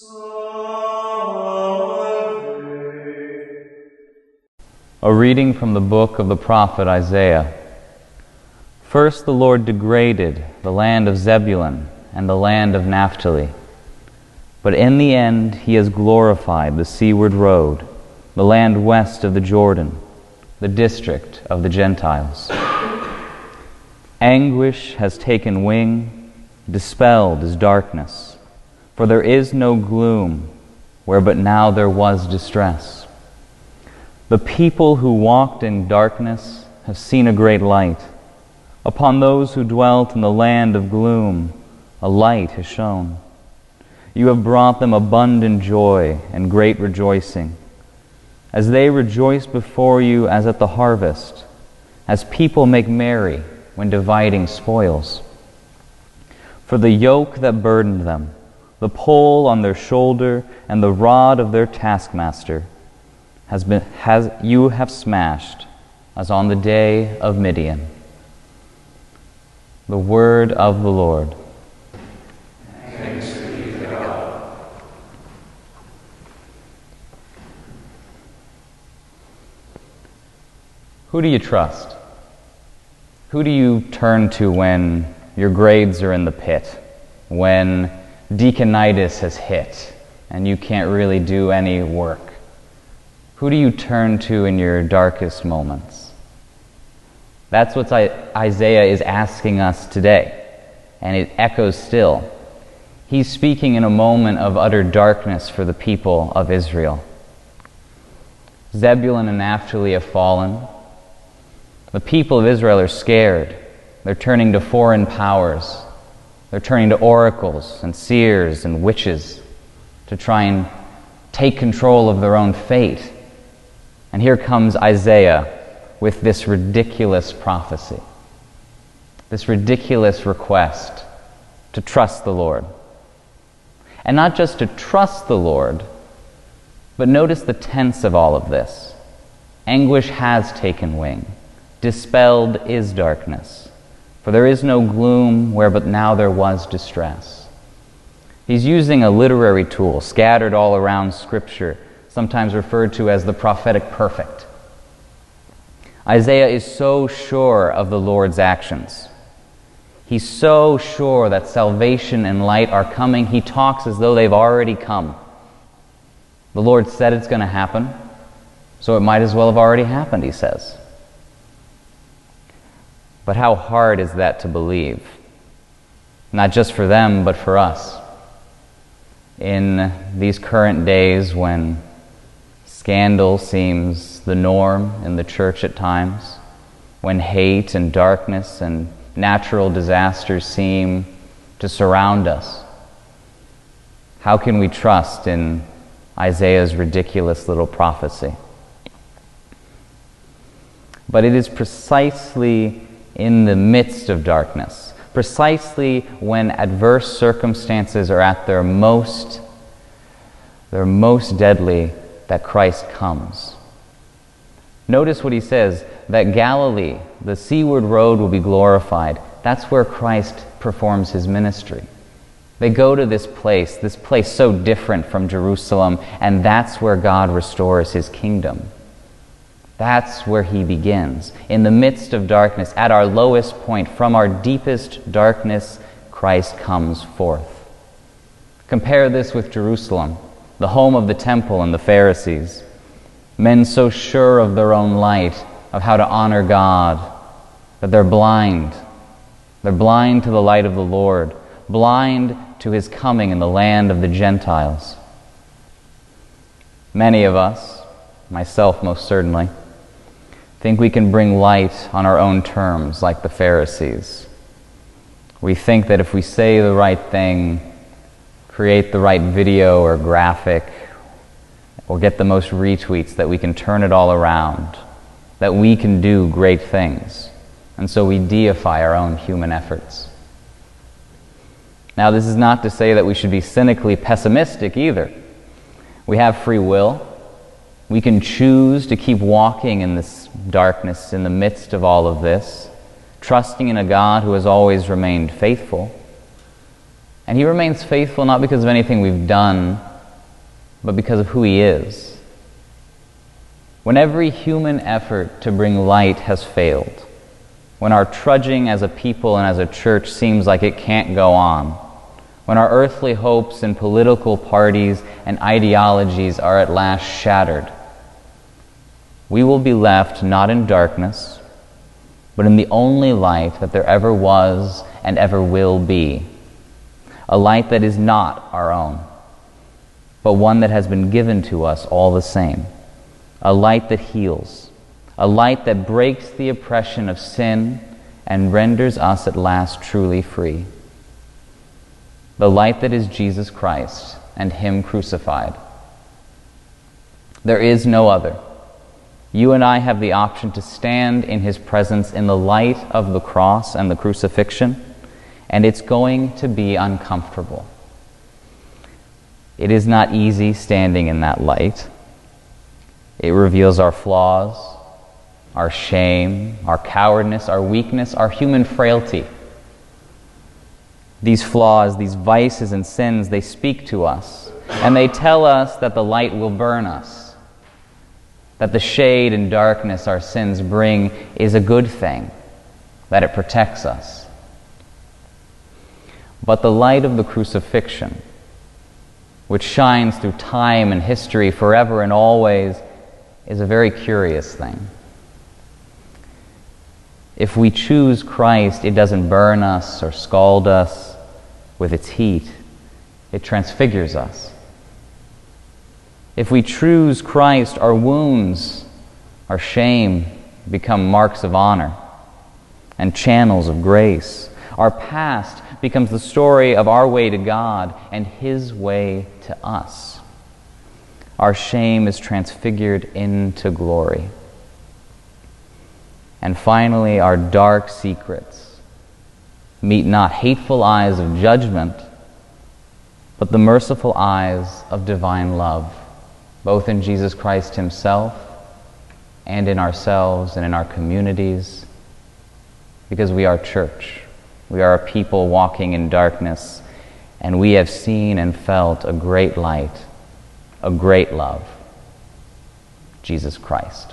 A reading from the book of the prophet Isaiah. First, the Lord degraded the land of Zebulun and the land of Naphtali. But in the end, he has glorified the seaward road, the land west of the Jordan, the district of the Gentiles. Anguish has taken wing, dispelled is darkness, for there is no gloom where but now there was distress. The people who walked in darkness have seen a great light. Upon those who dwelt in the land of gloom, a light has shone. You have brought them abundant joy and great rejoicing, as they rejoice before you as at the harvest, as people make merry when dividing spoils. For the yoke that burdened them, the pole on their shoulder, and the rod of their taskmaster, has been, has, you have smashed as on the day of Midian. The word of the Lord. Who do you trust? Who do you turn to when your grades are in the pit? When deaconitis has hit and you can't really do any work? Who do you turn to in your darkest moments? That's what Isaiah is asking us today, and it echoes still. He's speaking in a moment of utter darkness for the people of Israel. Zebulun and Naphtali have fallen. The people of Israel are scared. They're turning to foreign powers. They're turning to oracles and seers and witches to try and take control of their own fate. And here comes Isaiah with this ridiculous prophecy, this ridiculous request to trust the Lord. And not just to trust the Lord, but notice the tense of all of this. Anguish has taken wing, dispelled is darkness, for there is no gloom where but now there was distress. He's using a literary tool scattered all around Scripture sometimes referred to as the prophetic perfect. Isaiah is so sure of the Lord's actions. He's so sure that salvation and light are coming, he talks as though they've already come. The Lord said it's going to happen, so it might as well have already happened, he says. But how hard is that to believe? Not just for them, but for us. In these current days when Scandal seems the norm in the church at times, when hate and darkness and natural disasters seem to surround us. How can we trust in Isaiah's ridiculous little prophecy? But it is precisely in the midst of darkness, precisely when adverse circumstances are at their most, their most deadly, that Christ comes. Notice what he says that Galilee, the seaward road, will be glorified. That's where Christ performs his ministry. They go to this place, this place so different from Jerusalem, and that's where God restores his kingdom. That's where he begins. In the midst of darkness, at our lowest point, from our deepest darkness, Christ comes forth. Compare this with Jerusalem the home of the temple and the Pharisees. Men so sure of their own light, of how to honor God, that they're blind. They're blind to the light of the Lord, blind to his coming in the land of the Gentiles. Many of us, myself most certainly, think we can bring light on our own terms like the Pharisees. We think that if we say the right thing, create the right video or graphic or get the most retweets, that we can turn it all around, that we can do great things. And so we deify our own human efforts. Now, this is not to say that we should be cynically pessimistic either. We have free will. We can choose to keep walking in this darkness in the midst of all of this, trusting in a God who has always remained faithful. And he remains faithful not because of anything we've done, but because of who He is. When every human effort to bring light has failed, when our trudging as a people and as a church seems like it can't go on, when our earthly hopes and political parties and ideologies are at last shattered, we will be left not in darkness, but in the only light that there ever was and ever will be a light that is not our own, but one that has been given to us all the same, a light that heals, a light that breaks the oppression of sin and renders us at last truly free. The light that is Jesus Christ and Him crucified. There is no other. You and I have the option to stand in His presence in the light of the cross and the crucifixion and it's going to be uncomfortable. It is not easy standing in that light. It reveals our flaws, our shame, our cowardness, our weakness, our human frailty. These flaws, these vices and sins, they speak to us, and they tell us that the light will burn us, that the shade and darkness our sins bring is a good thing, that it protects us. But the light of the crucifixion, which shines through time and history forever and always, is a very curious thing. If we choose Christ, it doesn't burn us or scald us with its heat, it transfigures us. If we choose Christ, our wounds, our shame become marks of honor and channels of grace. Our past becomes the story of our way to God and His way to us. Our shame is transfigured into glory. And finally, our dark secrets meet not hateful eyes of judgment, but the merciful eyes of divine love, both in Jesus Christ Himself and in ourselves and in our communities, because we are church. We are a people walking in darkness, and we have seen and felt a great light, a great love Jesus Christ.